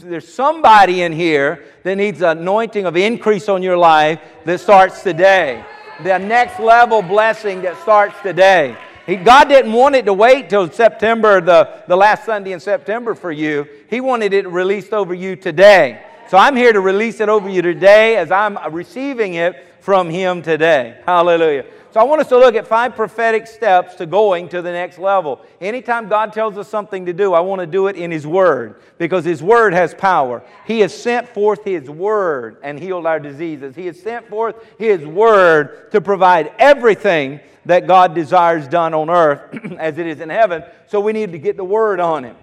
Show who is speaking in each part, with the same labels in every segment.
Speaker 1: There's somebody in here that needs an anointing of increase on your life that starts today. The next level blessing that starts today. He, God didn't want it to wait till September, the, the last Sunday in September for you. He wanted it released over you today. So I'm here to release it over you today as I'm receiving it from Him today. Hallelujah. I want us to look at five prophetic steps to going to the next level. Anytime God tells us something to do, I want to do it in His Word because His Word has power. He has sent forth His Word and healed our diseases. He has sent forth His Word to provide everything that God desires done on earth as it is in heaven. So we need to get the Word on it.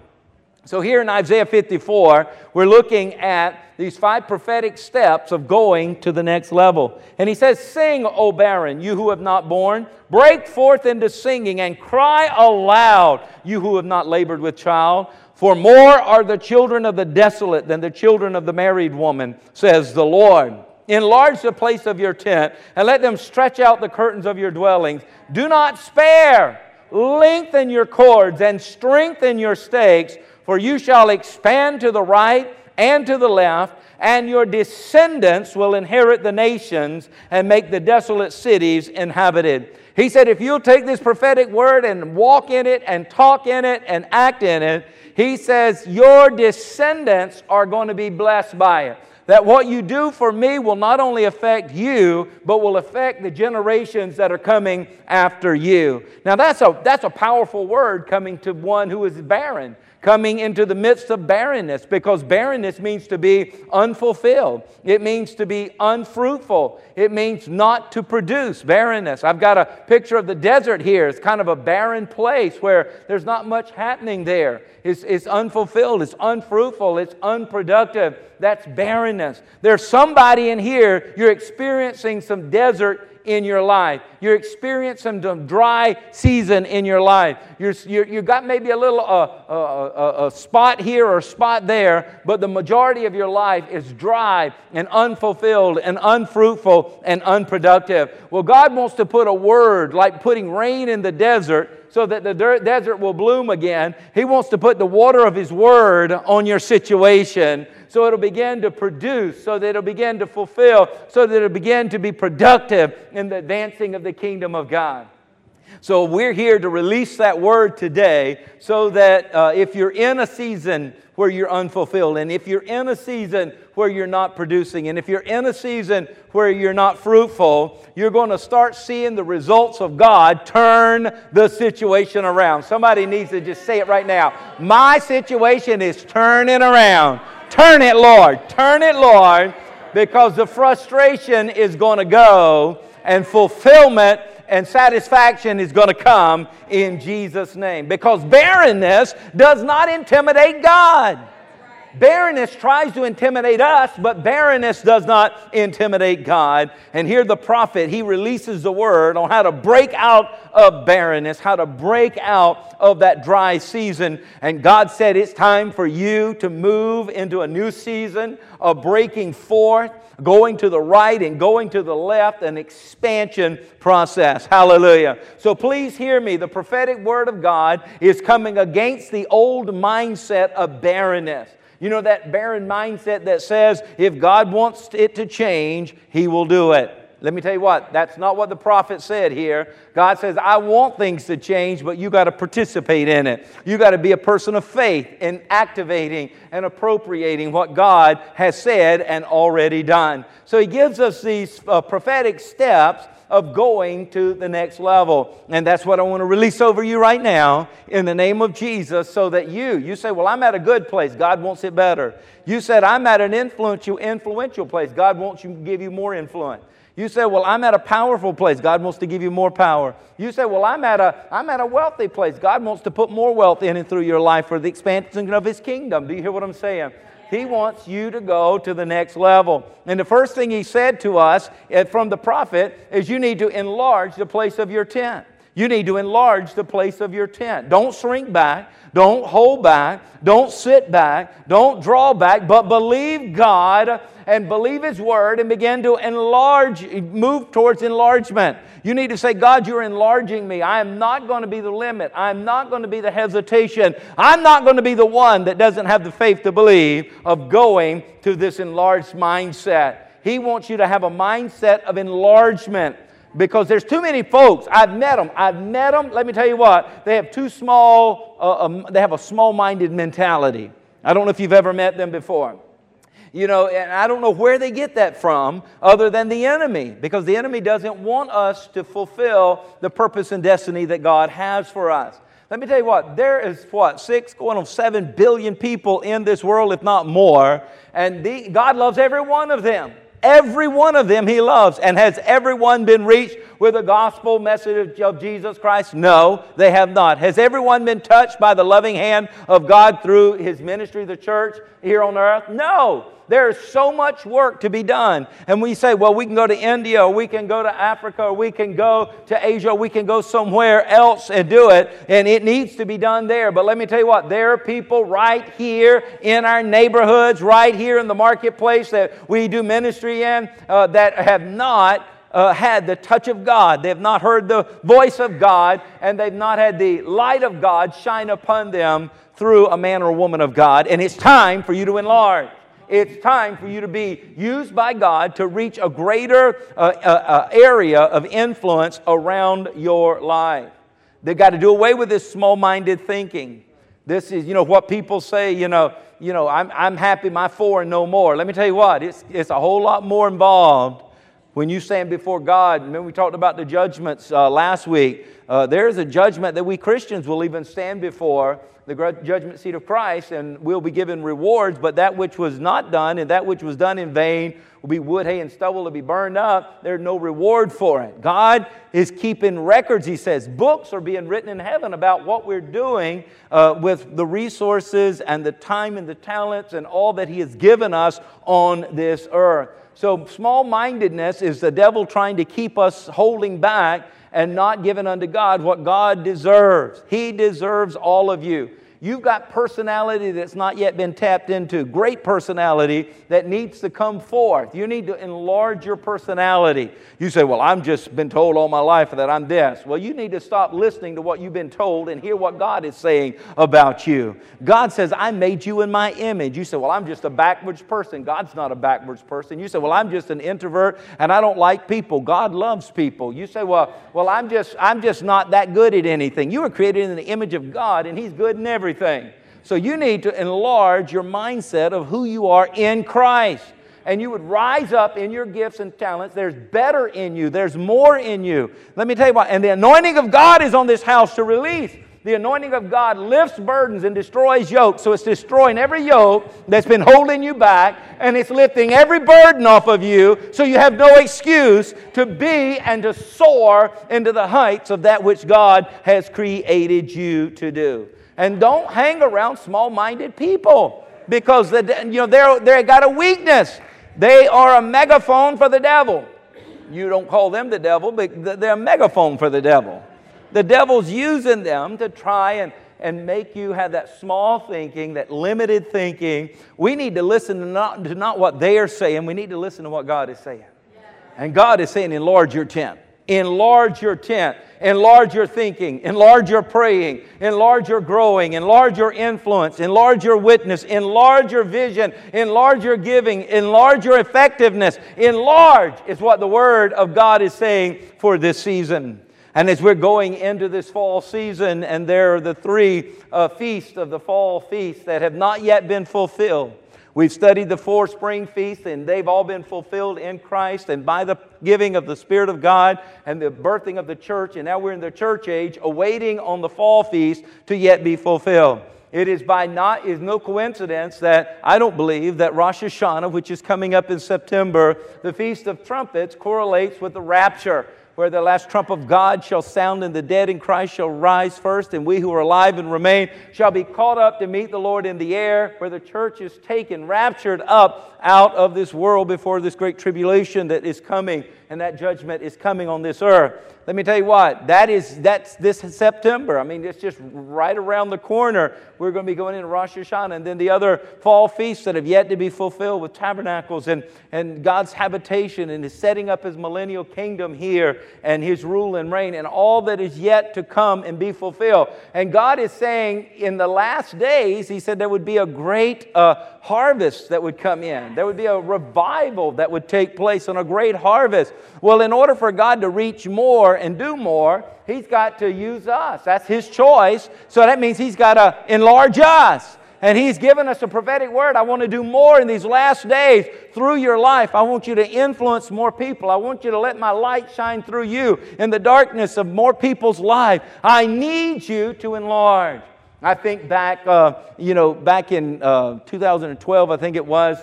Speaker 1: So, here in Isaiah 54, we're looking at these five prophetic steps of going to the next level. And he says, Sing, O barren, you who have not borne, break forth into singing and cry aloud, you who have not labored with child. For more are the children of the desolate than the children of the married woman, says the Lord. Enlarge the place of your tent and let them stretch out the curtains of your dwellings. Do not spare. Lengthen your cords and strengthen your stakes for you shall expand to the right and to the left, and your descendants will inherit the nations and make the desolate cities inhabited. He said, if you'll take this prophetic word and walk in it and talk in it and act in it, he says, your descendants are going to be blessed by it that what you do for me will not only affect you, but will affect the generations that are coming after you. Now, that's a, that's a powerful word coming to one who is barren coming into the midst of barrenness because barrenness means to be unfulfilled. It means to be unfruitful. It means not to produce barrenness. I've got a picture of the desert here. It's kind of a barren place where there's not much happening there. It's, it's unfulfilled, it's unfruitful, it's unproductive. That's barrenness. There's somebody in here, you're experiencing some desert in your life. You're experiencing some dry season in your life. You're, you're, you got maybe a little uh, uh, uh, a spot here or a spot there, but the majority of your life is dry and unfulfilled and unfruitful and unproductive. Well, God wants to put a word like putting rain in the desert so that the desert will bloom again. He wants to put the water of His Word on your situation so it'll begin to produce, so that it'll begin to fulfill, so that it'll begin to be productive in the advancing of the kingdom of God. So we're here to release that word today so that uh, if you're in a season where you're unfulfilled, and if you're in a season where you're not producing, and if you're in a season where you're not fruitful, you're going to start seeing the results of God turn the situation around. Somebody needs to just say it right now. My situation is turning around. Turn it, Lord. Turn it, Lord, because the frustration is going to go and fulfillment and satisfaction is going to come in Jesus' name. Because barrenness does not intimidate God. Barrenness tries to intimidate us, but barrenness does not intimidate God. And here the prophet, he releases the word on how to break out of barrenness, how to break out of that dry season. And God said, It's time for you to move into a new season of breaking forth, going to the right and going to the left, an expansion process. Hallelujah. So please hear me. The prophetic word of God is coming against the old mindset of barrenness. You know, that barren mindset that says if God wants it to change, He will do it. Let me tell you what, that's not what the prophet said here. God says, I want things to change, but you got to participate in it. You got to be a person of faith in activating and appropriating what God has said and already done. So he gives us these uh, prophetic steps of going to the next level. And that's what I want to release over you right now in the name of Jesus so that you, you say, Well, I'm at a good place. God wants it better. You said, I'm at an influential, influential place. God wants you to give you more influence. You say, Well, I'm at a powerful place. God wants to give you more power. You say, Well, I'm at a, I'm at a wealthy place. God wants to put more wealth in and through your life for the expansion of His kingdom. Do you hear what I'm saying? He wants you to go to the next level. And the first thing he said to us eh, from the prophet is you need to enlarge the place of your tent. You need to enlarge the place of your tent. Don't shrink back. Don't hold back. Don't sit back. Don't draw back, but believe God and believe His Word and begin to enlarge, move towards enlargement. You need to say, God, you're enlarging me. I am not going to be the limit. I'm not going to be the hesitation. I'm not going to be the one that doesn't have the faith to believe of going to this enlarged mindset. He wants you to have a mindset of enlargement because there's too many folks. I've met them. I've met them. Let me tell you what, they have too small, uh, um, they have a small minded mentality. I don't know if you've ever met them before. You know, and I don't know where they get that from other than the enemy, because the enemy doesn't want us to fulfill the purpose and destiny that God has for us. Let me tell you what, there is what, six, going on seven billion people in this world, if not more, and the, God loves every one of them. Every one of them he loves. And has everyone been reached with the gospel message of Jesus Christ? No, they have not. Has everyone been touched by the loving hand of God through his ministry, the church here on earth? No. There's so much work to be done. And we say, well, we can go to India, or we can go to Africa, or we can go to Asia, or we can go somewhere else and do it. And it needs to be done there. But let me tell you what, there are people right here in our neighborhoods, right here in the marketplace that we do ministry in, uh, that have not. Uh, had the touch of God. They have not heard the voice of God, and they've not had the light of God shine upon them through a man or a woman of God. And it's time for you to enlarge. It's time for you to be used by God to reach a greater uh, uh, uh, area of influence around your life. They've got to do away with this small minded thinking. This is, you know, what people say, you know, you know, I'm, I'm happy, my four and no more. Let me tell you what, it's, it's a whole lot more involved when you stand before God. Remember, we talked about the judgments uh, last week. Uh, there's a judgment that we Christians will even stand before the judgment seat of Christ and we'll be given rewards, but that which was not done and that which was done in vain will be wood, hay, and stubble to be burned up. There's no reward for it. God is keeping records, he says. Books are being written in heaven about what we're doing uh, with the resources and the time and the talents and all that he has given us on this earth. So, small mindedness is the devil trying to keep us holding back and not giving unto God what God deserves. He deserves all of you. You've got personality that's not yet been tapped into, great personality that needs to come forth. You need to enlarge your personality. You say, Well, I've just been told all my life that I'm this. Well, you need to stop listening to what you've been told and hear what God is saying about you. God says, I made you in my image. You say, Well, I'm just a backwards person. God's not a backwards person. You say, Well, I'm just an introvert and I don't like people. God loves people. You say, Well, well, I'm just I'm just not that good at anything. You were created in the image of God and He's good in everything everything. So you need to enlarge your mindset of who you are in Christ. And you would rise up in your gifts and talents. There's better in you, there's more in you. Let me tell you what, and the anointing of God is on this house to release. The anointing of God lifts burdens and destroys yokes. So it's destroying every yoke that's been holding you back, and it's lifting every burden off of you so you have no excuse to be and to soar into the heights of that which God has created you to do. And don't hang around small minded people because the, you know, they're, they got a weakness. They are a megaphone for the devil. You don't call them the devil, but they're a megaphone for the devil. The devil's using them to try and, and make you have that small thinking, that limited thinking. We need to listen to not, to not what they are saying, we need to listen to what God is saying. And God is saying, enlarge your tent. Enlarge your tent, enlarge your thinking, enlarge your praying, enlarge your growing, enlarge your influence, enlarge your witness, enlarge your vision, enlarge your giving, enlarge your effectiveness. Enlarge is what the Word of God is saying for this season. And as we're going into this fall season, and there are the three uh, feasts of the fall feast that have not yet been fulfilled. We've studied the four spring feasts, and they've all been fulfilled in Christ and by the giving of the Spirit of God and the birthing of the church. And now we're in the church age, awaiting on the fall feast to yet be fulfilled. It is by not is no coincidence that I don't believe that Rosh Hashanah, which is coming up in September, the Feast of Trumpets, correlates with the rapture. Where the last trump of God shall sound, and the dead in Christ shall rise first, and we who are alive and remain shall be caught up to meet the Lord in the air, where the church is taken, raptured up out of this world before this great tribulation that is coming, and that judgment is coming on this earth. Let me tell you what, that is that's this September. I mean, it's just right around the corner. We're going to be going into Rosh Hashanah and then the other fall feasts that have yet to be fulfilled with tabernacles and, and God's habitation and His setting up His millennial kingdom here and His rule and reign and all that is yet to come and be fulfilled. And God is saying in the last days, He said there would be a great uh, harvest that would come in. There would be a revival that would take place and a great harvest. Well, in order for God to reach more and do more, He's got to use us. That's His choice. So that means He's got to enlarge us. And He's given us a prophetic word. I want to do more in these last days through your life. I want you to influence more people. I want you to let my light shine through you in the darkness of more people's life. I need you to enlarge. I think back, uh, you know, back in uh, 2012, I think it was,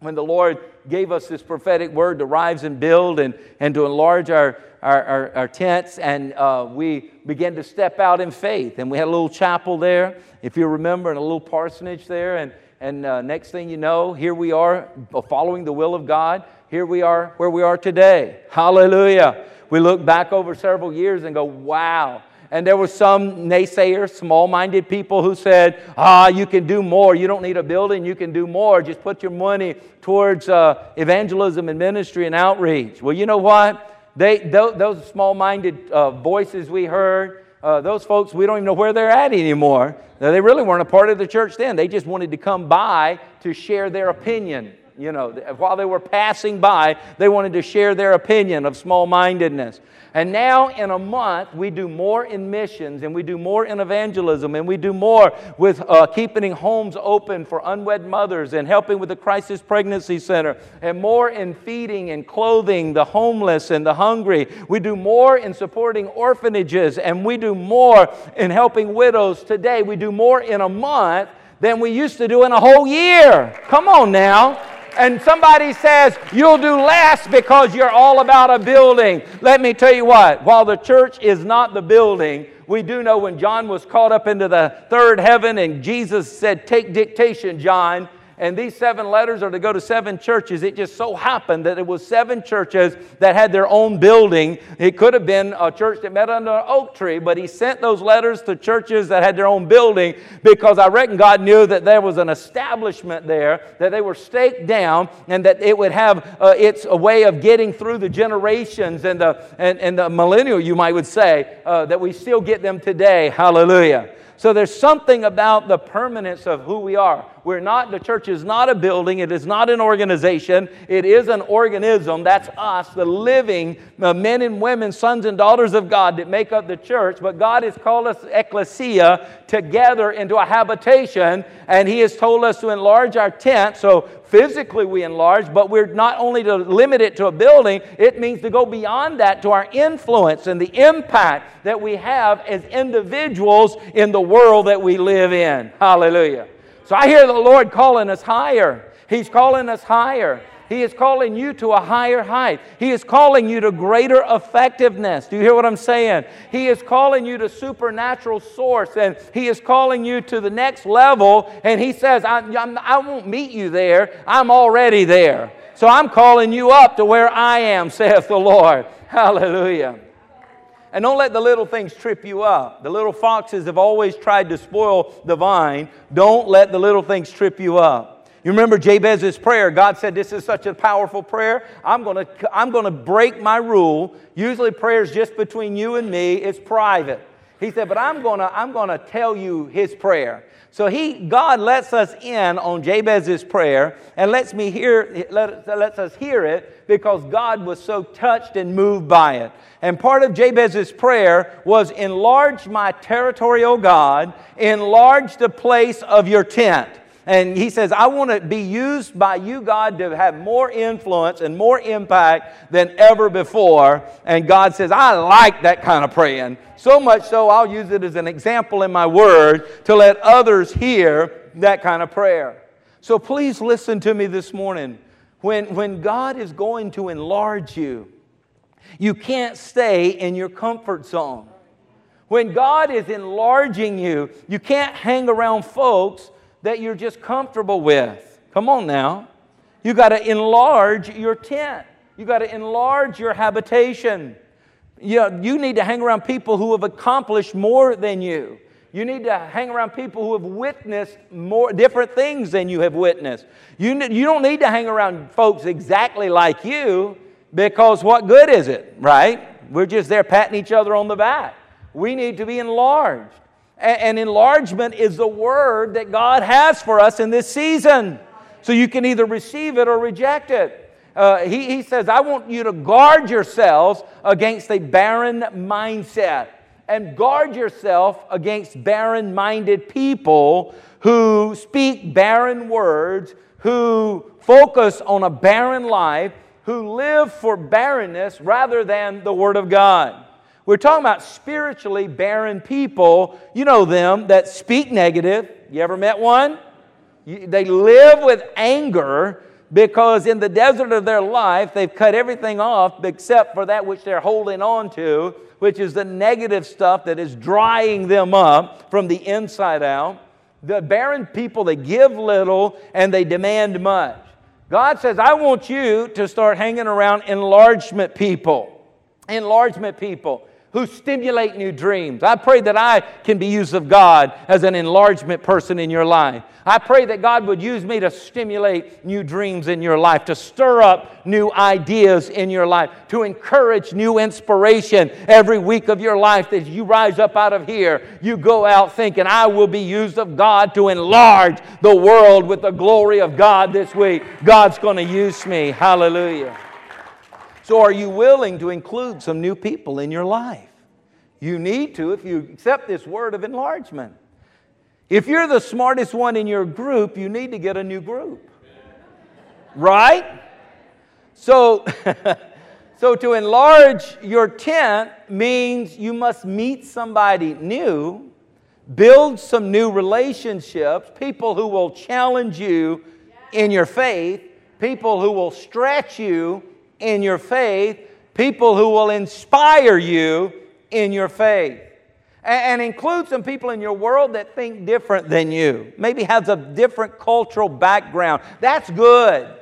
Speaker 1: when the Lord gave us this prophetic word to rise and build and, and to enlarge our, our, our, our tents, and uh, we began to step out in faith. And we had a little chapel there, if you remember, and a little parsonage there. And, and uh, next thing you know, here we are following the will of God. Here we are where we are today. Hallelujah. We look back over several years and go, wow. And there were some naysayers, small minded people who said, ah, you can do more. You don't need a building. You can do more. Just put your money towards uh, evangelism and ministry and outreach. Well, you know what? They, those small minded uh, voices we heard, uh, those folks, we don't even know where they're at anymore. Now, they really weren't a part of the church then. They just wanted to come by to share their opinion. You know, while they were passing by, they wanted to share their opinion of small mindedness. And now, in a month, we do more in missions and we do more in evangelism and we do more with uh, keeping homes open for unwed mothers and helping with the Crisis Pregnancy Center and more in feeding and clothing the homeless and the hungry. We do more in supporting orphanages and we do more in helping widows today. We do more in a month than we used to do in a whole year. Come on now and somebody says you'll do less because you're all about a building, let me tell you what, while the church is not the building, we do know when John was caught up into the third heaven and Jesus said, Take dictation, John and these seven letters are to go to seven churches. It just so happened that it was seven churches that had their own building. It could have been a church that met under an oak tree, but he sent those letters to churches that had their own building because I reckon God knew that there was an establishment there, that they were staked down, and that it would have uh, its a way of getting through the generations and the, and, and the millennial, you might would say, uh, that we still get them today. Hallelujah. So there's something about the permanence of who we are. We're not, the church is not a building, it is not an organization, it is an organism. That's us, the living uh, men and women, sons and daughters of God that make up the church. But God has called us ecclesia together into a habitation, and He has told us to enlarge our tent. So physically we enlarge, but we're not only to limit it to a building, it means to go beyond that to our influence and the impact that we have as individuals in the world that we live in. Hallelujah. So I hear the Lord calling us higher. He's calling us higher. He is calling you to a higher height. He is calling you to greater effectiveness. Do you hear what I'm saying? He is calling you to supernatural source and He is calling you to the next level. And He says, I, I'm, I won't meet you there. I'm already there. So I'm calling you up to where I am, saith the Lord. Hallelujah. And don't let the little things trip you up. The little foxes have always tried to spoil the vine. Don't let the little things trip you up. You remember Jabez's prayer. God said, This is such a powerful prayer. I'm going to I'm to break my rule. Usually, prayer is just between you and me, it's private. He said, But I'm going to I'm going to tell you his prayer. So he, God lets us in on Jabez's prayer and lets me hear, let, lets us hear it because God was so touched and moved by it. And part of Jabez's prayer was enlarge my territory, O God, enlarge the place of your tent. And he says, I want to be used by you, God, to have more influence and more impact than ever before. And God says, I like that kind of praying. So much so, I'll use it as an example in my word to let others hear that kind of prayer. So please listen to me this morning. When, when God is going to enlarge you, You can't stay in your comfort zone. When God is enlarging you, you can't hang around folks that you're just comfortable with. Come on now. You got to enlarge your tent. You got to enlarge your habitation. You, you need to hang around people who have accomplished more than you. You need to hang around people who have witnessed more different things than you have witnessed. You, you don't need to hang around folks exactly like you because what good is it, right? We're just there patting each other on the back. We need to be enlarged. And enlargement is the word that God has for us in this season. So you can either receive it or reject it. Uh, he, he says, I want you to guard yourselves against a barren mindset and guard yourself against barren minded people who speak barren words, who focus on a barren life, who live for barrenness rather than the Word of God. We're talking about spiritually barren people. You know them that speak negative. You ever met one? You, they live with anger because in the desert of their life, they've cut everything off except for that which they're holding on to, which is the negative stuff that is drying them up from the inside out. The barren people, they give little and they demand much. God says, I want you to start hanging around enlargement people. Enlargement people who stimulate new dreams. I pray that I can be used of God as an enlargement person in your life. I pray that God would use me to stimulate new dreams in your life, to stir up new ideas in your life, to encourage new inspiration every week of your life that you rise up out of here. You go out thinking, I will be used of God to enlarge the world with the glory of God this week. God's going to use me. Hallelujah. So, are you willing to include some new people in your life? You need to if you accept this word of enlargement. If you're the smartest one in your group, you need to get a new group. Right? So, so to enlarge your tent means you must meet somebody new, build some new relationships, people who will challenge you in your faith, people who will stretch you in your faith, people who will inspire you in your faith. And, include some people in your world that think different than you, maybe has a different cultural background. That's good.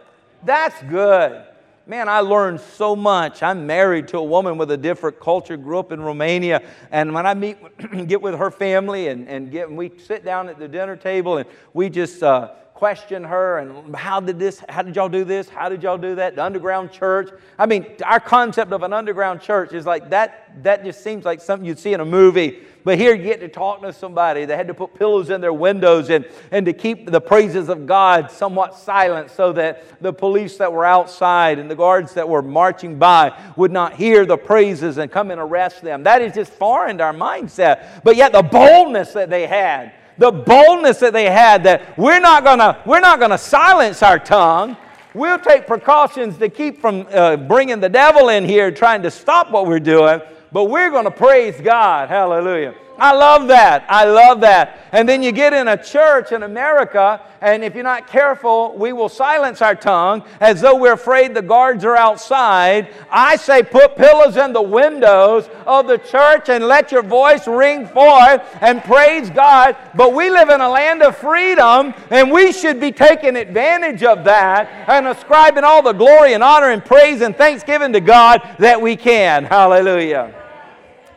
Speaker 1: That's good. Man, I learned so much. I'm married to a woman with a different culture, grew up in Romania. And when I meet, get with her family and, and get, we sit down at the dinner table and we just, uh, question her and how did this, how did y'all do this? How did y'all do that? The underground church. I mean, our concept of an underground church is like that, that just seems like something you'd see in a movie. But here you get to talk to somebody. They had to put pillows in their windows and, and to keep the praises of God somewhat silent so that the police that were outside and the guards that were marching by would not hear the praises and come and arrest them. That is just foreign to our mindset. But yet the boldness that they had the boldness that they had that we're not gonna, we're not gonna silence our tongue. We'll take precautions to keep from uh, bringing the devil in here trying to stop what we're doing, but we're to praise God. Hallelujah. I love that. I love that. And then you get in a church in America, and if you're not careful, we will silence our tongue as though we're afraid the guards are outside. I say, put pillows in the windows of the church and let your voice ring forth and praise God. But we live in a land of freedom, and we should be taking advantage of that and ascribing all the glory and honor and praise and thanksgiving to God that we can. Hallelujah.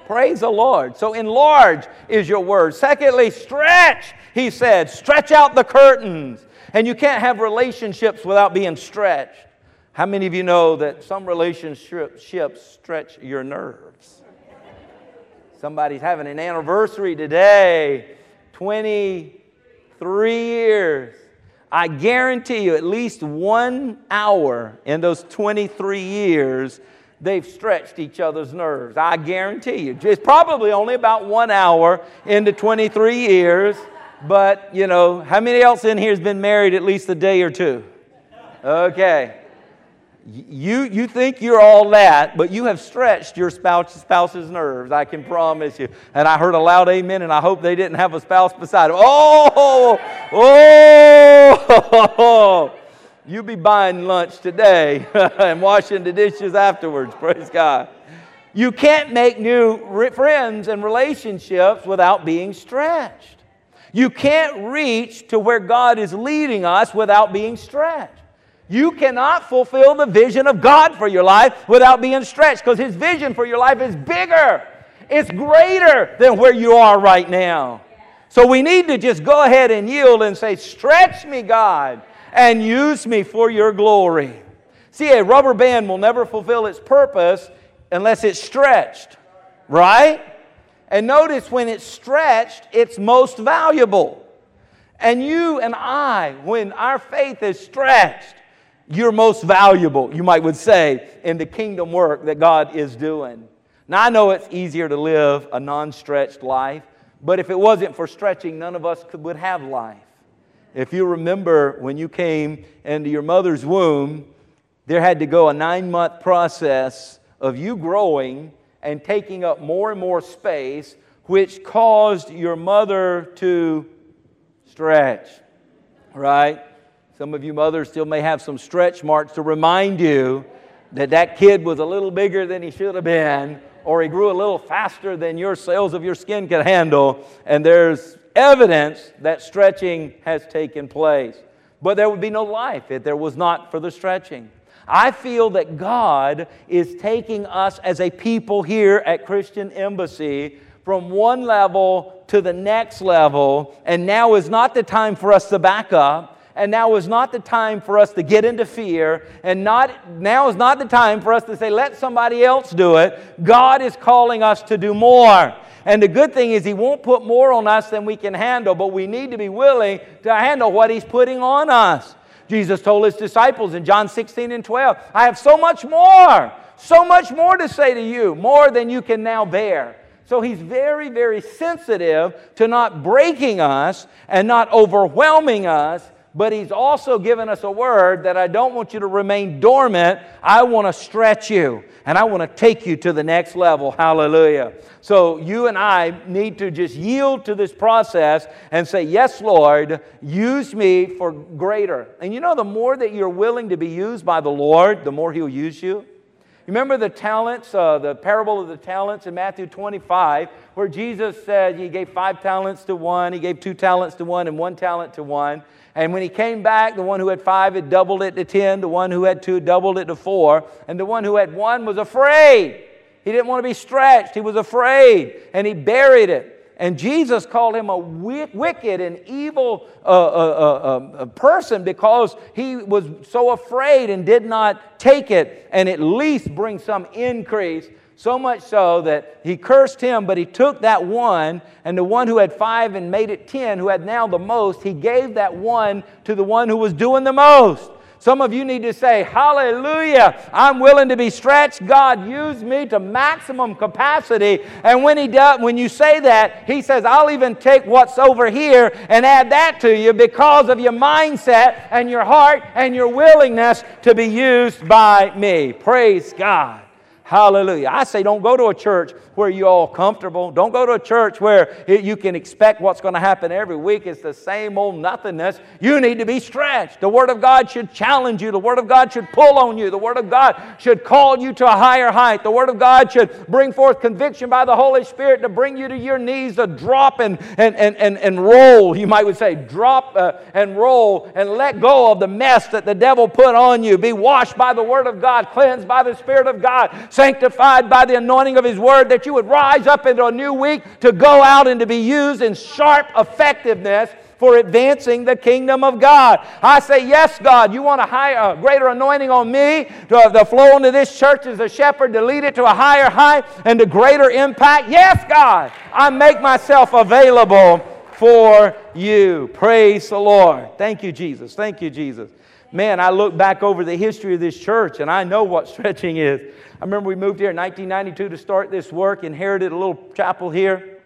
Speaker 1: Praise the Lord. So enlarge is your word. Secondly, stretch, he said. Stretch out the curtains. And you can't have relationships without being stretched. How many of you know that some relationships stretch your nerves? Somebody's having an anniversary today 23 years. I guarantee you, at least one hour in those 23 years, they've stretched each other's nerves. I guarantee you. It's probably only about one hour into 23 years, but you know, how many else in here has been married at least a day or two? Okay. You, you think you're all that, but you have stretched your spouse, spouse's nerves, I can promise you. And I heard a loud amen, and I hope they didn't have a spouse beside them. Oh, oh, you be buying lunch today and washing the dishes afterwards. Praise God. You can't make new friends and relationships without being stretched. You can't reach to where God is leading us without being stretched. You cannot fulfill the vision of God for your life without being stretched because His vision for your life is bigger, it's greater than where you are right now. So we need to just go ahead and yield and say, Stretch me, God, and use me for your glory. See, a rubber band will never fulfill its purpose unless it's stretched, right? And notice when it's stretched, it's most valuable. And you and I, when our faith is stretched, you're most valuable, you might would say, in the kingdom work that God is doing. Now I know it's easier to live a non-stretched life, but if it wasn't for stretching, none of us could, would have life. If you remember when you came into your mother's womb, there had to go a nine month process of you growing and taking up more and more space, which caused your mother to stretch, right? Some of you mothers still may have some stretch marks to remind you that that kid was a little bigger than he should have been, or he grew a little faster than your cells of your skin could handle, and there's evidence that stretching has taken place. But there would be no life if there was not for the stretching. I feel that God is taking us as a people here at Christian Embassy from one level to the next level, and now is not the time for us to back up. And now is not the time for us to get into fear, and not, now is not the time for us to say, let somebody else do it. God is calling us to do more. And the good thing is, He won't put more on us than we can handle, but we need to be willing to handle what He's putting on us. Jesus told his disciples in John 16 and 12, I have so much more, so much more to say to you, more than you can now bear. So he's very, very sensitive to not breaking us and not overwhelming us, but he's also given us a word that I don't want you to remain dormant. I want to stretch you and I want to take you to the next level. Hallelujah. So you and I need to just yield to this process and say, Yes, Lord, use me for greater. And you know, the more that you're willing to be used by the Lord, the more He'll use you. Remember the talents, uh, the parable of the talents in Matthew 25, where Jesus said he gave five talents to one, he gave two talents to one, and one talent to one. And when he came back, the one who had five had doubled it to ten, the one who had two doubled it to four, and the one who had one was afraid. He didn't want to be stretched, he was afraid, and he buried it. And Jesus called him a wicked and evil uh, uh, uh, person because he was so afraid and did not take it and at least bring some increase so much so that he cursed him, but he took that one, and the one who had five and made it ten, who had now the most, he gave that one to the one who was doing the most. Some of you need to say, Hallelujah, I'm willing to be stretched. God, use me to maximum capacity. And when, he does, when you say that, He says, I'll even take what's over here and add that to you because of your mindset and your heart and your willingness to be used by me. Praise God. Hallelujah. I say, don't go to a church where you're all comfortable. Don't go to a church where you can expect what's going to happen every week. It's the same old nothingness. You need to be stretched. The Word of God should challenge you. The Word of God should pull on you. The Word of God should call you to a higher height. The Word of God should bring forth conviction by the Holy Spirit to bring you to your knees to drop and, and, and, and, and roll. You might would say, drop uh, and roll and let go of the mess that the devil put on you. Be washed by the Word of God, cleansed by the Spirit of God sanctified by the anointing of His Word, that you would rise up into a new week to go out and to be used in sharp effectiveness for advancing the kingdom of God. I say, Yes, God, you want a higher, a greater anointing on me to, to flow into this church as a shepherd to lead it to a higher height and to greater impact? Yes, God, I make myself available for you. Praise the Lord. Thank you, Jesus. Thank you, Jesus. Man, I look back over the history of this church and I know what stretching is. I remember we moved here in 1992 to start this work, inherited a little chapel here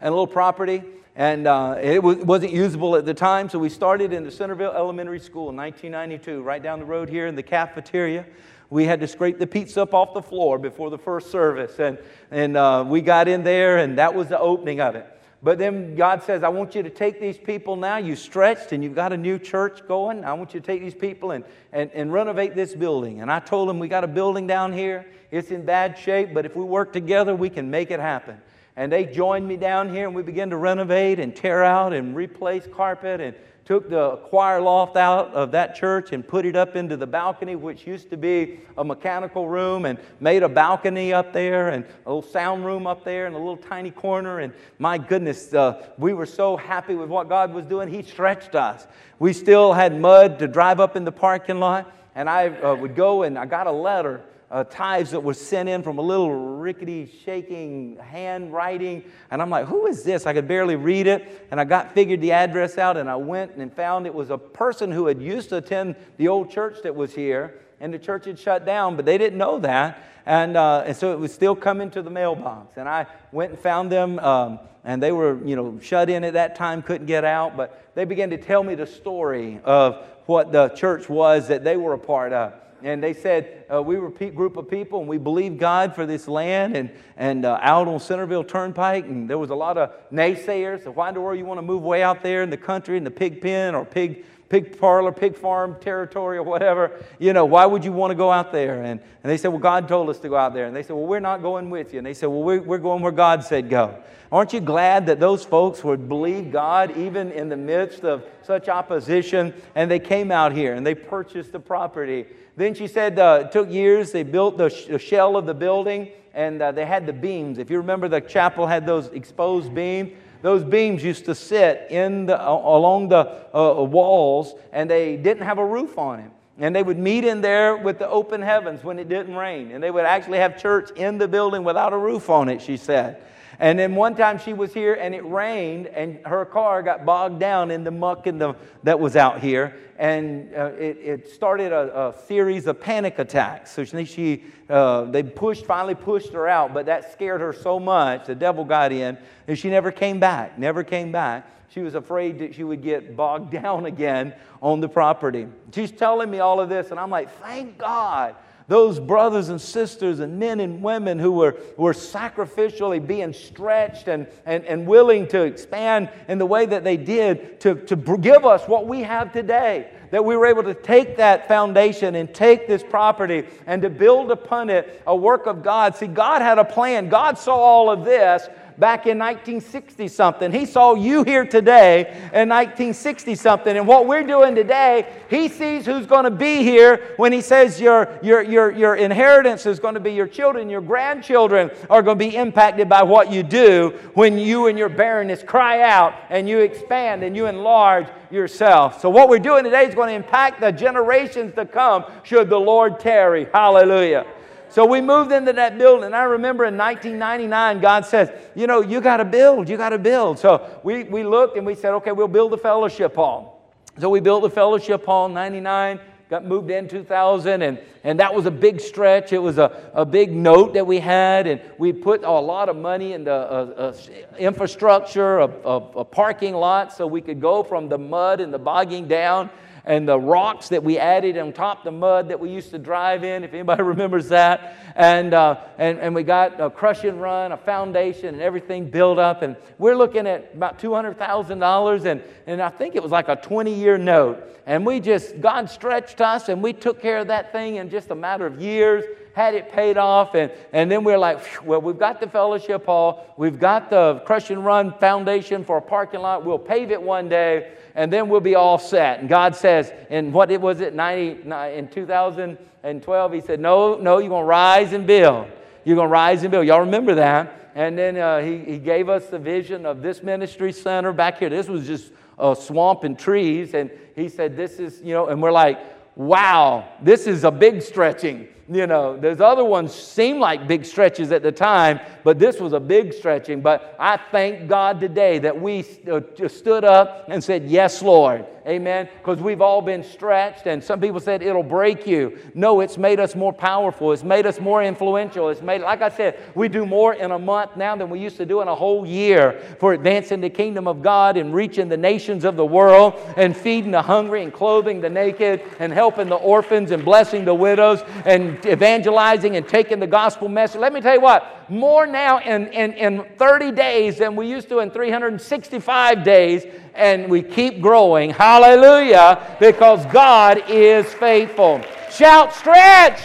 Speaker 1: and a little property, and uh, it was, wasn't usable at the time, so we started in the Centerville Elementary School in 1992, right down the road here in the cafeteria. We had to scrape the pizza up off the floor before the first service, and, and uh, we got in there, and that was the opening of it. But then God says, I want you to take these people now. You stretched and you've got a new church going. I want you to take these people and, and, and renovate this building. And I told them, We got a building down here. It's in bad shape, but if we work together, we can make it happen. And they joined me down here and we began to renovate and tear out and replace carpet and took the choir loft out of that church and put it up into the balcony, which used to be a mechanical room, and made a balcony up there and a little sound room up there and a little tiny corner. And my goodness, uh, we were so happy with what God was doing. He stretched us. We still had mud to drive up in the parking lot, and I uh, would go and I got a letter uh, tithes that was sent in from a little rickety, shaking handwriting. And I'm like, who is this? I could barely read it. And I got figured the address out and I went and found it was a person who had used to attend the old church that was here. And the church had shut down, but they didn't know that. And, uh, and so it was still coming to the mailbox. And I went and found them, um, and they were, you know, shut in at that time, couldn't get out. But they began to tell me the story of what the church was that they were a part of and they said uh, we were a group of people and we believed God for this land and, and uh, out on Centerville Turnpike. And there was a lot of naysayers. So why in the world you want to move way out there in the country in the pig pen or pig, pig parlor, pig farm territory or whatever? You know, why would you want to go out there? And, and they said, well, God told us to go out there. And they said, well, we're not going with you. And they said, well, we're, we're going where God said go. Aren't you glad that those folks would believe God even in the midst of such opposition? And they came out here and they purchased the property then she said uh, it took years. They built the, sh- the shell of the building and uh, they had the beams. If you remember, the chapel had those exposed beams. Those beams used to sit in the, uh, along the uh, walls and they didn't have a roof on them. And they would meet in there with the open heavens when it didn't rain. And they would actually have church in the building without a roof on it, she said. And then one time she was here and it rained and her car got bogged down in the muck in the, that was out here. And uh, it, it, started a, a, series of panic attacks. So she, she uh, they pushed, finally pushed her out, but that scared her so much, the devil got in, and she never came back, never came back. She was afraid that she would get bogged down again on the property. She's telling me all of this, and I'm like, thank God those brothers and sisters and men and women who were, were sacrificially being stretched and, and, and willing to expand in the way that they did to, to give us what we have today. That we were able to take that foundation and take this property and to build upon it a work of God. See, God had a plan. God saw all of this back in 1960 something. He saw you here today in 1960 something. And what we're doing today, He sees who's going to be here when He says your, your, your, your inheritance is going to be your children, your grandchildren are going to be impacted by what you do when you and your barrenness cry out and you expand and you enlarge yourself. So, what we're doing today is going to impact the generations to come should the Lord tarry. Hallelujah. So we moved into that building. I remember in 1999, God says, You know, you got to build, you got to build. So we, we looked and we said, Okay, we'll build the fellowship hall. So we built the fellowship hall in 99, got moved in 2000, and, and that was a big stretch. It was a, a big note that we had, and we put a lot of money into a, a infrastructure, a, a, a parking lot, so we could go from the mud and the bogging down and the rocks that we added on top the mud that we used to drive in, if anybody remembers that. And, uh, and, and we got a crush and run, a foundation, and everything built up. And we're looking at about $200,000, and, and I think it was like a 20 year note. And we just, God stretched us, and we took care of that thing in just a matter of years had it paid off, and, and then we're like, well, we've got the fellowship hall, we've got the crush and run foundation for a parking lot, we'll pave it one day, and then we'll be all set. And God says, in what it was it, 90, in 2012, He said, No, no, you're going to rise and build. You're going to rise and build. Y'all remember that? And then uh, he, he gave us the vision of this ministry center back here. This was just a swamp and trees. And he said, This is, you know, and we're like, wow, this is a big stretching. You know, those other ones seem like big stretches at the time, but this was a big stretching. But I thank God today that we uh, stood up and said, Yes, Lord. Amen. Because we've all been stretched, and some people said it'll break you. No, it's made us more powerful. It's made us more influential. It's made, like I said, we do more in a month now than we used to do in a whole year for advancing the kingdom of God and reaching the nations of the world and feeding the hungry and clothing the naked and helping the orphans and blessing the widows and evangelizing and taking the gospel message. Let me tell you what, more now in, in, in 30 days than we used to in 365 days, and we keep growing. Hallelujah, because God is faithful. Shout, stretch!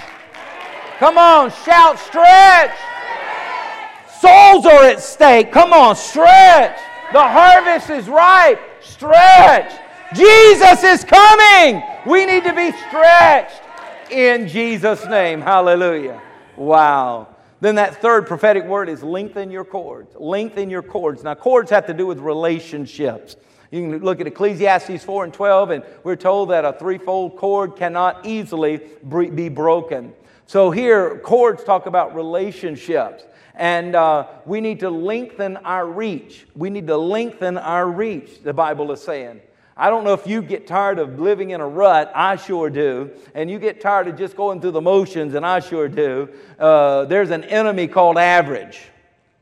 Speaker 1: Come on, shout, stretch! Souls are at stake. Come on, stretch. The harvest is ripe. Stretch. Jesus is coming. We need to be stretched in Jesus' name. Hallelujah. Wow. Then that third prophetic word is lengthen your cords. Lengthen your cords. Now, cords have to do with relationships. You can look at Ecclesiastes 4 and 12, and we're told that a threefold cord cannot easily be broken. So here, cords talk about relationships. And uh, we need to lengthen our reach. We need to lengthen our reach, the Bible is saying. I don't know if you get tired of living in a rut. I sure do. And you get tired of just going through the motions, and I sure do. Uh, there's an enemy called average.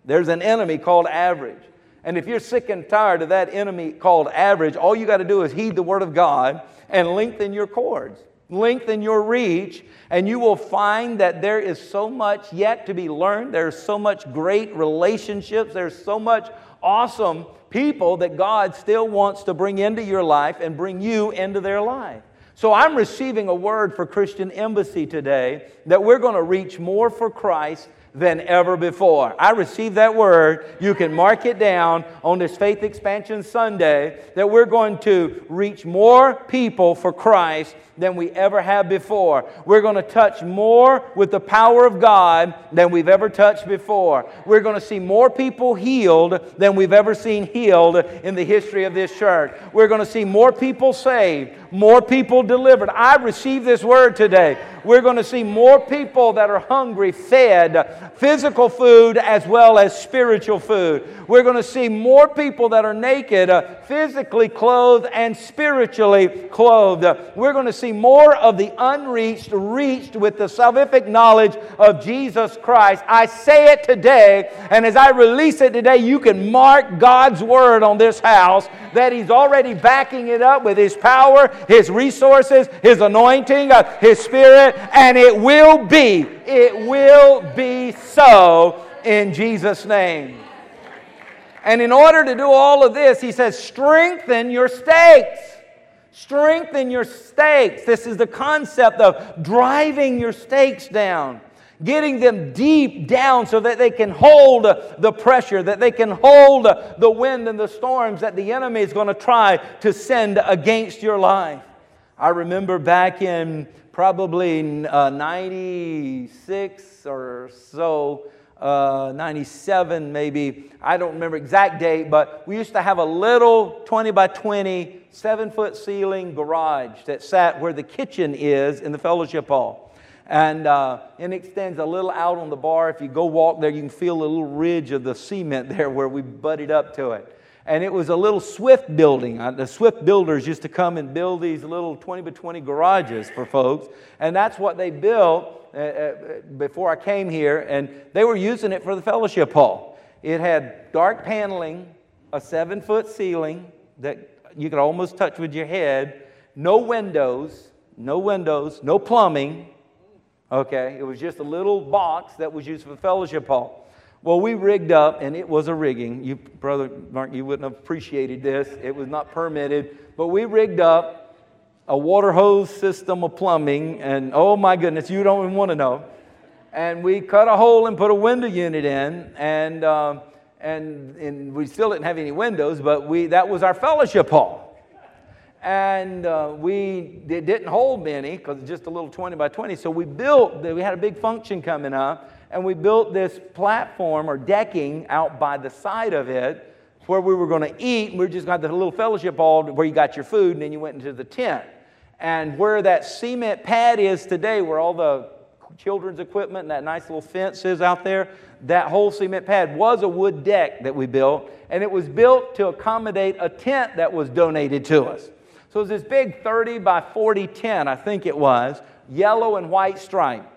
Speaker 1: There's an enemy called average. And if you're sick and tired of that enemy called average, all you got to do is heed the Word of God and lengthen your cords lengthen your reach, and you will find that there is so much yet to be learned. There's so much great relationships. There's so much awesome people that God still wants to bring into your life and bring you into their life. So I'm receiving a word for Christian Embassy today that we're going to reach more for Christ than ever before. I received that word. You can mark it down on this Faith Expansion Sunday that we're going to reach more people for Christ than we ever have before. We're going to touch more with the power of God than we've ever touched before. We're going to see more people healed than we've ever seen healed in the history of this church. We're going to see more people saved, more people delivered. I received this word today. We're going to see more people that are hungry fed, physical food as well as spiritual food. We're going to see more people that are naked, uh, physically clothed and spiritually clothed. We're going to see more of the unreached reached with the salvific knowledge of Jesus Christ. I say it today, and as I release it today, you can mark God's word on this house that He's already backing it up with His power, His resources, His anointing, His Spirit, and it will be, it will be so in Jesus' name. And in order to do all of this, he says, strengthen your stakes. Strengthen your stakes. This is the concept of driving your stakes down, getting them deep down so that they can hold the pressure, that they can hold the wind and the storms that the enemy is going to try to send against your life. I remember back in probably uh, 96 or so, uh, 97 maybe. I don't remember exact date, but we used to have a little 20 by 20, seven foot ceiling garage that sat where the kitchen is in the fellowship hall. And, uh, it extends a little out on the bar. If you go walk there, you can feel a little ridge of the cement there where we butted up to it. And it was a little Swift building. Uh, the Swift builders used to come and build these little 20 by 20 garages for folks. And that's what they built uh, uh, before I came here, and they were using it for the fellowship hall. It had dark paneling, a seven foot ceiling that you could almost touch with your head, no windows, no windows, no plumbing. Okay, it was just a little box that was used for the fellowship hall. Well, we rigged up, and it was a rigging. You, brother Mark, you wouldn't have appreciated this. It was not permitted, but we rigged up a water hose system of plumbing, and oh my goodness, you don't even want to know. And we cut a hole and put a window unit in, and, uh, and, and we still didn't have any windows, but we, that was our fellowship hall. And uh, we it didn't hold many because it's just a little 20 by 20. So we built, we had a big function coming up, and we built this platform or decking out by the side of it where we were going to eat. We just got the little fellowship hall where you got your food, and then you went into the tent. And where that cement pad is today, where all the children's equipment and that nice little fence is out there, that whole cement pad was a wood deck that we built, and it was built to accommodate a tent that was donated to us. So it was this big 30 by 40 tent, I think it was, yellow and white stripe.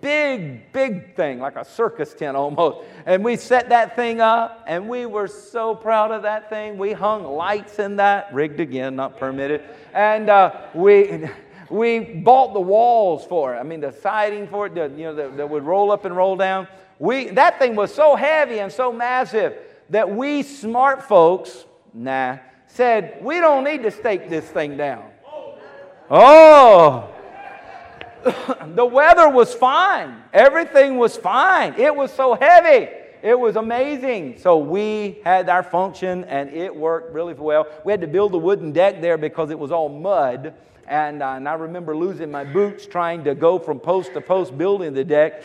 Speaker 1: Big, big thing, like a circus tent almost. And we set that thing up, and we were so proud of that thing. We hung lights in that, rigged again, not permitted. And uh, we, we bought the walls for it. I mean, the siding for it, the, you know, that, that would roll up and roll down. We, that thing was so heavy and so massive that we smart folks, nah, said, we don't need to stake this thing down. Oh, the weather was fine. Everything was fine. It was so heavy. It was amazing. So we had our function and it worked really well. We had to build a wooden deck there because it was all mud. And, uh, and I remember losing my boots trying to go from post to post building the deck.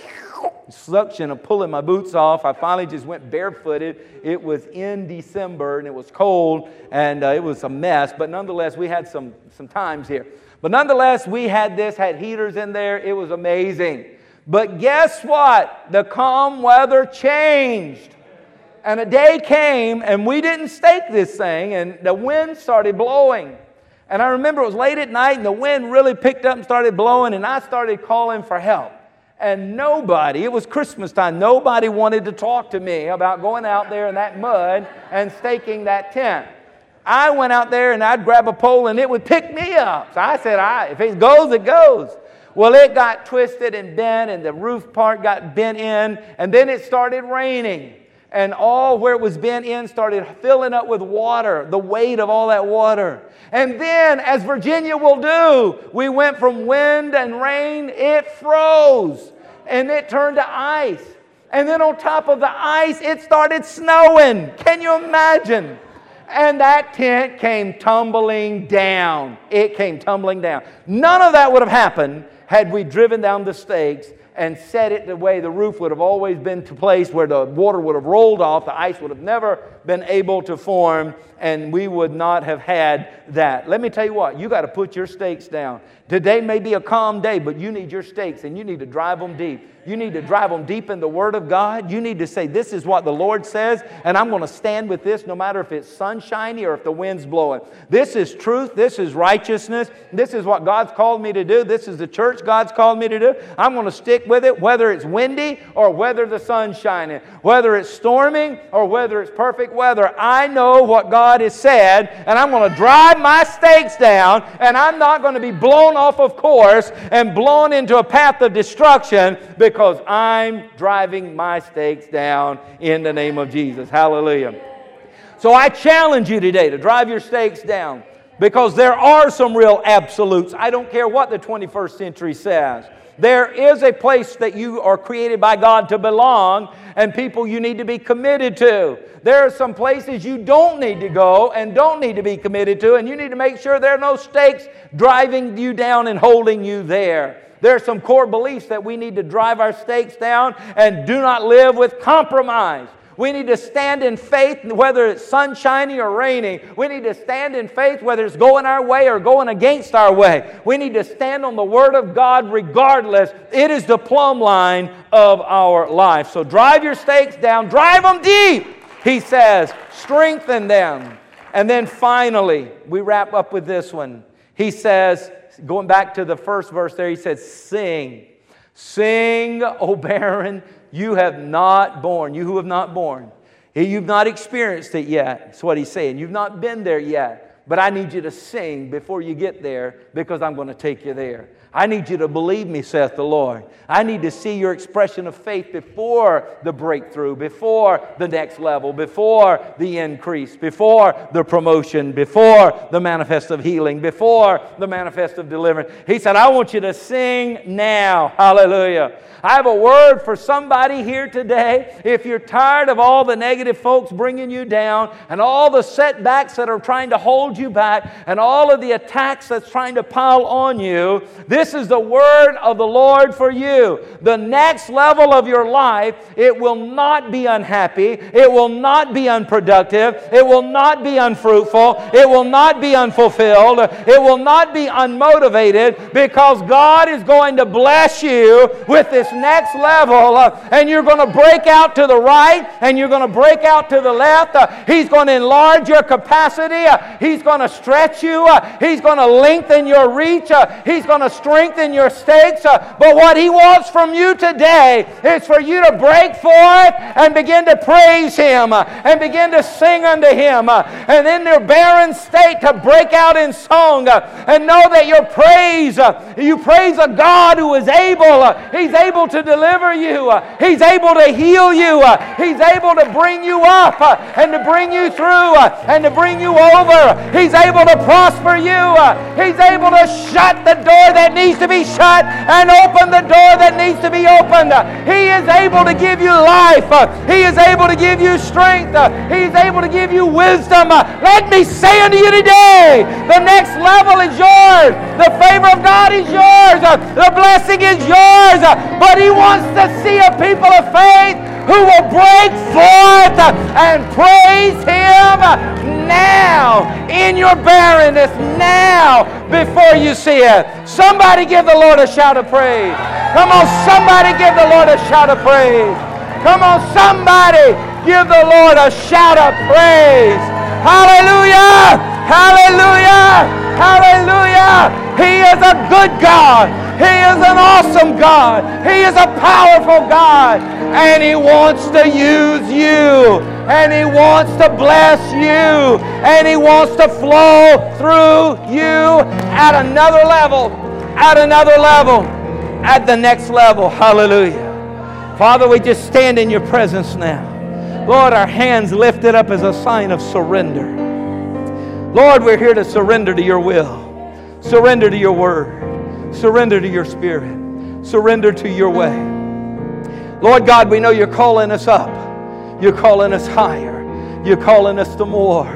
Speaker 1: Suction of pulling my boots off. I finally just went barefooted. It was in December and it was cold and uh, it was a mess, but nonetheless, we had some, some times here. But nonetheless, we had this, had heaters in there. It was amazing. But guess what? The calm weather changed. And a day came and we didn't stake this thing and the wind started blowing. And I remember it was late at night and the wind really picked up and started blowing, and I started calling for help. And nobody, it was Christmas time, nobody wanted to talk to me about going out there in that mud and staking that tent. I went out there and I'd grab a pole and it would pick me up. So I said, I, if it goes, it goes. Well, it got twisted and bent, and the roof part got bent in, and then it started raining and all where it was bent in started filling up with water, the weight of all that water. And then, as Virginia will do, we went from wind and rain, it froze and it turned to ice. And then on top of the ice, it started snowing. Can you imagine? And that tent came tumbling down. It came tumbling down. None of that would have happened had we driven down the stakes and set it the way the roof would have always been to place where the water would have rolled off, the ice would have never been able to form, and we would not have had that. Let me tell you what, you got to put your stakes down. Today may be a calm day, but you need your stakes and you need to drive them deep. You need to drive them deep in the Word of God. You need to say, This is what the Lord says, and I'm going to stand with this no matter if it's sunshiny or if the wind's blowing. This is truth. This is righteousness. This is what God's called me to do. This is the church God's called me to do. I'm going to stick with it, whether it's windy or whether the sun's shining, whether it's storming or whether it's perfect weather. I know what God has said, and I'm going to drive my stakes down, and I'm not going to be blown off of course and blown into a path of destruction because because I'm driving my stakes down in the name of Jesus. Hallelujah. So I challenge you today to drive your stakes down because there are some real absolutes. I don't care what the 21st century says. There is a place that you are created by God to belong, and people you need to be committed to. There are some places you don't need to go and don't need to be committed to, and you need to make sure there are no stakes driving you down and holding you there. There are some core beliefs that we need to drive our stakes down and do not live with compromise. We need to stand in faith whether it's sunshiny or raining. We need to stand in faith whether it's going our way or going against our way. We need to stand on the Word of God regardless. It is the plumb line of our life. So drive your stakes down, drive them deep, he says. Strengthen them. And then finally, we wrap up with this one. He says, going back to the first verse there, he said, Sing. Sing, O barren, you have not born. You who have not born. You've not experienced it yet. That's what he's saying. You've not been there yet. But I need you to sing before you get there because I'm going to take you there. I need you to believe me, saith the Lord. I need to see your expression of faith before the breakthrough, before the next level, before the increase, before the promotion, before the manifest of healing, before the manifest of deliverance. He said, I want you to sing now. Hallelujah. I have a word for somebody here today. If you're tired of all the negative folks bringing you down and all the setbacks that are trying to hold you back and all of the attacks that's trying to pile on you, this is the word of the Lord for you. The next level of your life, it will not be unhappy, it will not be unproductive, it will not be unfruitful, it will not be unfulfilled, it will not be unmotivated because God is going to bless you with this this next level, and you're going to break out to the right and you're going to break out to the left. He's going to enlarge your capacity. He's going to stretch you. He's going to lengthen your reach. He's going to strengthen your stakes. Uh, but what He wants from you today is for you to break forth and begin to praise Him uh, and begin to sing unto Him. Uh, and in your barren state to break out in song uh, and know that your praise, you praise a God who is able. He's able to deliver you. He's able to heal you. He's able to bring you up and to bring you through and to bring you over. He's able to prosper you. He's able to shut the door that needs to be shut and open the door that needs to be opened. He is able to give you life. He is able to give you strength. He's able to give you wisdom. Let me say unto you today, the next level is yours. The favor of God is yours. The blessing is yours. But He wants to see a people of faith who will break forth and praise Him now in your barrenness, now before you see it. Somebody give the Lord a shout of praise. Come on, somebody give the Lord a shout of praise. Come on, somebody give the Lord a shout of praise. Hallelujah! Hallelujah! Hallelujah! He is a good God. He is an awesome God. He is a powerful God. And He wants to use you. And He wants to bless you. And He wants to flow through you at another level. At another level. At the next level. Hallelujah. Father, we just stand in your presence now. Lord, our hands lifted up as a sign of surrender. Lord, we're here to surrender to your will, surrender to your word, surrender to your spirit, surrender to your way. Lord God, we know you're calling us up, you're calling us higher, you're calling us to more,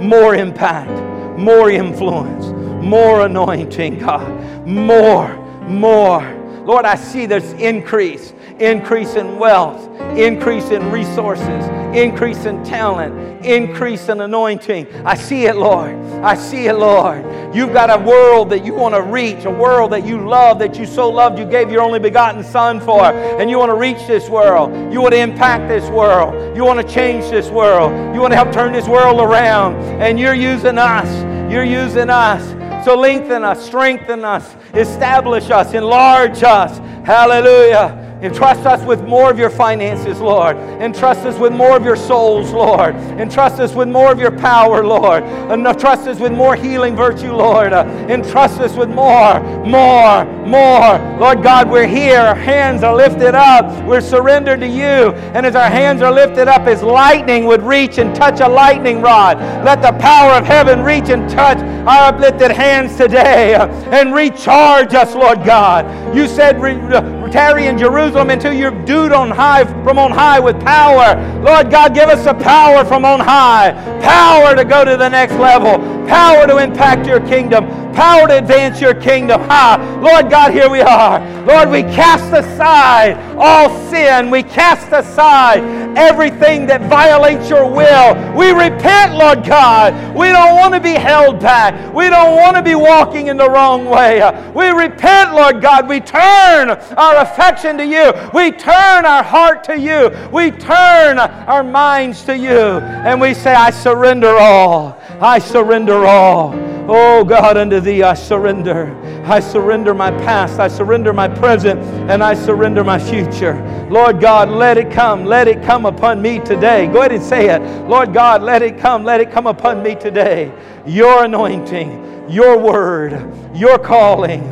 Speaker 1: more impact, more influence, more anointing, God, more, more. Lord, I see this increase increase in wealth, increase in resources, increase in talent, increase in anointing. I see it, Lord. I see it, Lord. You've got a world that you want to reach, a world that you love, that you so loved you gave your only begotten Son for, and you want to reach this world. You want to impact this world. You want to change this world. You want to help turn this world around, and you're using us. You're using us. So lengthen us, strengthen us, establish us, enlarge us. Hallelujah. Entrust us with more of your finances, Lord. Entrust us with more of your souls, Lord. Entrust us with more of your power, Lord. Entrust us with more healing virtue, Lord. Uh, Entrust us with more, more, more. Lord God, we're here. Our hands are lifted up. We're surrendered to you. And as our hands are lifted up, as lightning would reach and touch a lightning rod, let the power of heaven reach and touch our uplifted hands today uh, and recharge us, Lord God. You said, uh, tarry in Jerusalem until you're endued on high from on high with power. Lord God, give us the power from on high, power to go to the next level, power to impact your kingdom, power to advance your kingdom. Ha! Lord God, here we are. Lord, we cast aside all sin. We cast aside everything that violates your will. We repent, Lord God. We don't want to be held back. We don't want to be walking in the wrong way. We repent, Lord God. We turn our affection to you. We turn our heart to you. We turn our minds to you. And we say, I surrender all. I surrender all. Oh God, unto thee I surrender. I surrender my past. I surrender my present. And I surrender my future. Lord God, let it come. Let it come upon me today. Go ahead and say it. Lord God, let it come. Let it come upon me today. Your anointing, your word, your calling,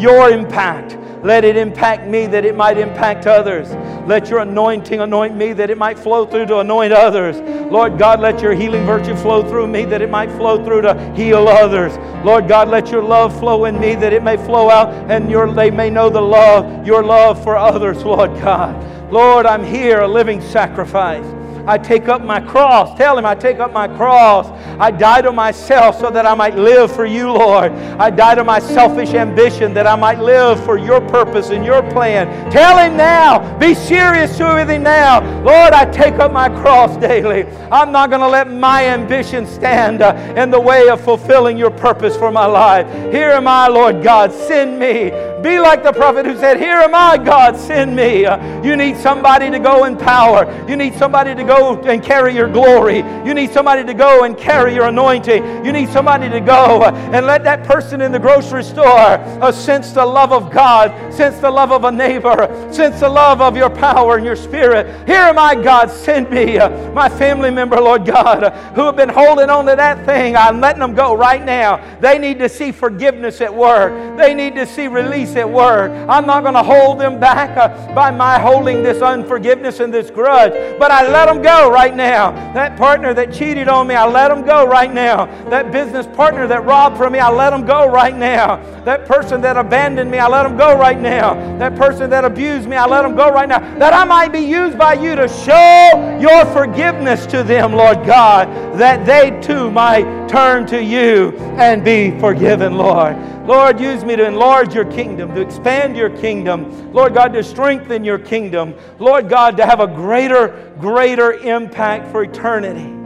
Speaker 1: your impact. Let it impact me that it might impact others. Let your anointing anoint me that it might flow through to anoint others. Lord God, let your healing virtue flow through me that it might flow through to heal others. Lord God, let your love flow in me that it may flow out and your, they may know the love, your love for others, Lord God. Lord, I'm here, a living sacrifice. I take up my cross. Tell him, I take up my cross. I die to myself so that I might live for you, Lord. I die to my selfish ambition that I might live for your purpose and your plan. Tell him now. Be serious with him now. Lord, I take up my cross daily. I'm not going to let my ambition stand uh, in the way of fulfilling your purpose for my life. Here am I, Lord God. Send me. Be like the prophet who said, Here am I, God, send me. Uh, you need somebody to go in power. You need somebody to go and carry your glory. You need somebody to go and carry your anointing. You need somebody to go uh, and let that person in the grocery store uh, sense the love of God, sense the love of a neighbor, sense the love of your power and your spirit. Here am I, God, send me. Uh, my family member, Lord God, uh, who have been holding on to that thing, I'm letting them go right now. They need to see forgiveness at work, they need to see release at work. I'm not going to hold them back uh, by my holding this unforgiveness and this grudge, but I let them go right now. That partner that cheated on me, I let them go right now. That business partner that robbed from me, I let them go right now. That person that abandoned me, I let them go right now. That person that abused me, I let them go right now. That I might be used by you to show your forgiveness to them, Lord God, that they too might turn to you and be forgiven, Lord. Lord, use me to enlarge your kingdom, to expand your kingdom. Lord God, to strengthen your kingdom. Lord God, to have a greater, greater impact for eternity.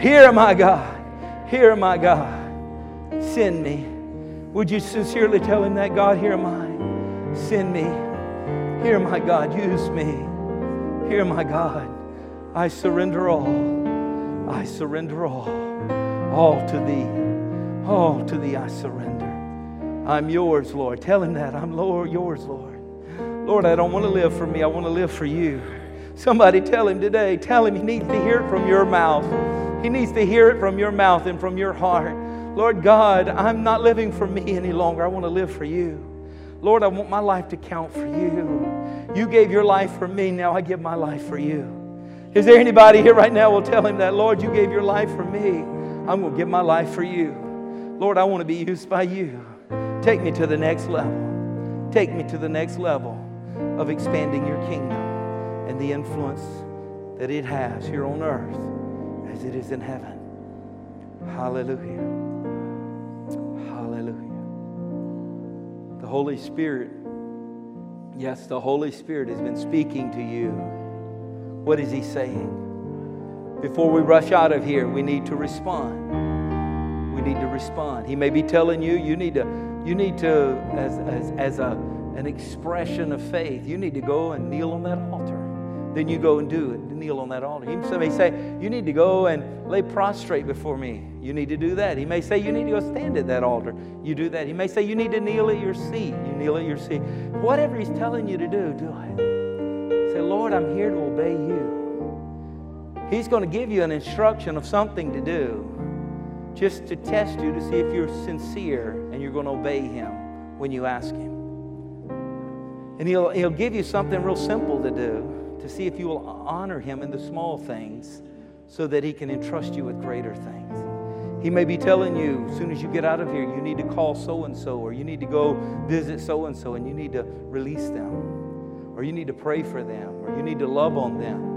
Speaker 1: Here, my God. Here, my God. Send me. Would you sincerely tell him that, God, here am I. Send me. Here, my God, use me. Here, my God, I surrender all. I surrender all. All to thee. All to thee I surrender. I'm yours, Lord. Tell him that. I'm Lord, yours, Lord. Lord, I don't want to live for me. I want to live for you. Somebody tell him today. Tell him he needs to hear it from your mouth. He needs to hear it from your mouth and from your heart. Lord God, I'm not living for me any longer. I want to live for you. Lord, I want my life to count for you. You gave your life for me. Now I give my life for you. Is there anybody here right now will tell him that, Lord, you gave your life for me. I'm going to give my life for you. Lord, I want to be used by you. Take me to the next level. Take me to the next level of expanding your kingdom and the influence that it has here on earth as it is in heaven. Hallelujah. Hallelujah. The Holy Spirit, yes, the Holy Spirit has been speaking to you. What is He saying? Before we rush out of here, we need to respond. Need to respond. He may be telling you, you need to you need to, as, as, as a, an expression of faith, you need to go and kneel on that altar. Then you go and do it, kneel on that altar. He may say, You need to go and lay prostrate before me. You need to do that. He may say, You need to go stand at that altar. You do that. He may say, You need to kneel at your seat. You kneel at your seat. Whatever He's telling you to do, do it. Say, Lord, I'm here to obey you. He's going to give you an instruction of something to do just to test you to see if you're sincere and you're going to obey Him when you ask Him. And He'll, he'll give you something real simple to do to see if you will honor Him in the small things so that He can entrust you with greater things. He may be telling you as soon as you get out of here, you need to call so and so, or you need to go visit so and so, and you need to release them, or you need to pray for them, or you need to love on them.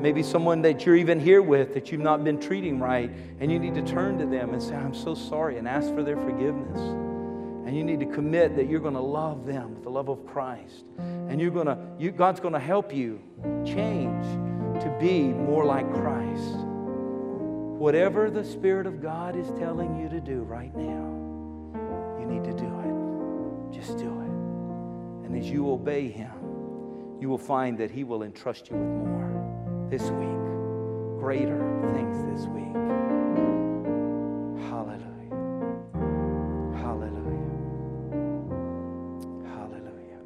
Speaker 1: Maybe someone that you're even here with that you've not been treating right, and you need to turn to them and say, I'm so sorry, and ask for their forgiveness. And you need to commit that you're going to love them with the love of Christ. And you're going to, you, God's going to help you change to be more like Christ. Whatever the Spirit of God is telling you to do right now, you need to do it. Just do it. And as you obey Him, you will find that He will entrust you with more this week, greater things this week. Hallelujah. Hallelujah. Hallelujah.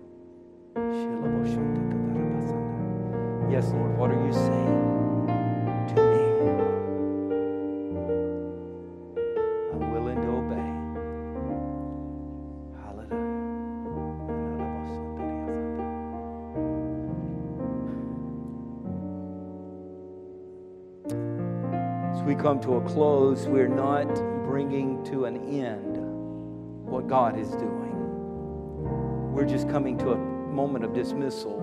Speaker 1: Yes, Lord, what are you saying? Come to a close, we're not bringing to an end what God is doing. We're just coming to a moment of dismissal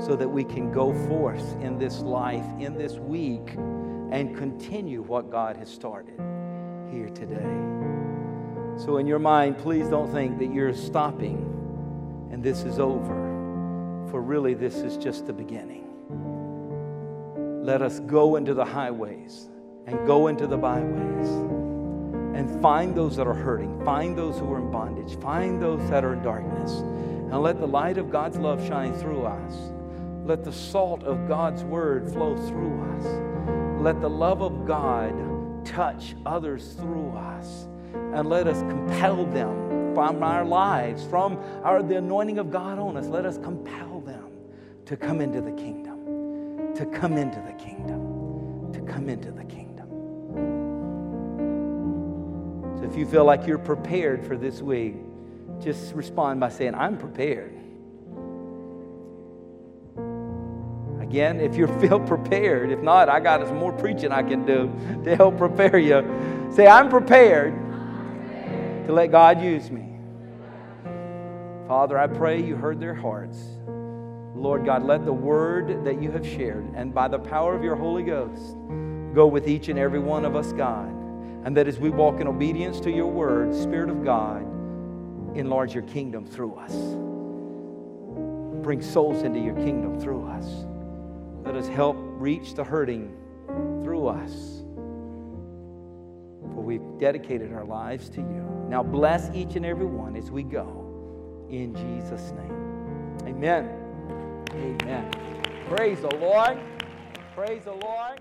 Speaker 1: so that we can go forth in this life, in this week, and continue what God has started here today. So, in your mind, please don't think that you're stopping and this is over, for really, this is just the beginning. Let us go into the highways and go into the byways and find those that are hurting, find those who are in bondage, find those that are in darkness, and let the light of God's love shine through us. Let the salt of God's word flow through us. Let the love of God touch others through us. And let us compel them from our lives, from our, the anointing of God on us. Let us compel them to come into the kingdom, to come into the kingdom, to come into the kingdom. So if you feel like you're prepared for this week, just respond by saying, I'm prepared. Again, if you feel prepared, if not, I got some more preaching I can do to help prepare you. Say, I'm prepared to let God use me. Father, I pray you heard their hearts. Lord God, let the word that you have shared and by the power of your Holy Ghost go with each and every one of us, God. And that as we walk in obedience to your word, Spirit of God, enlarge your kingdom through us. Bring souls into your kingdom through us. Let us help reach the hurting through us. For we've dedicated our lives to you. Now bless each and every one as we go. In Jesus' name. Amen. Amen. Praise the Lord. Praise the Lord.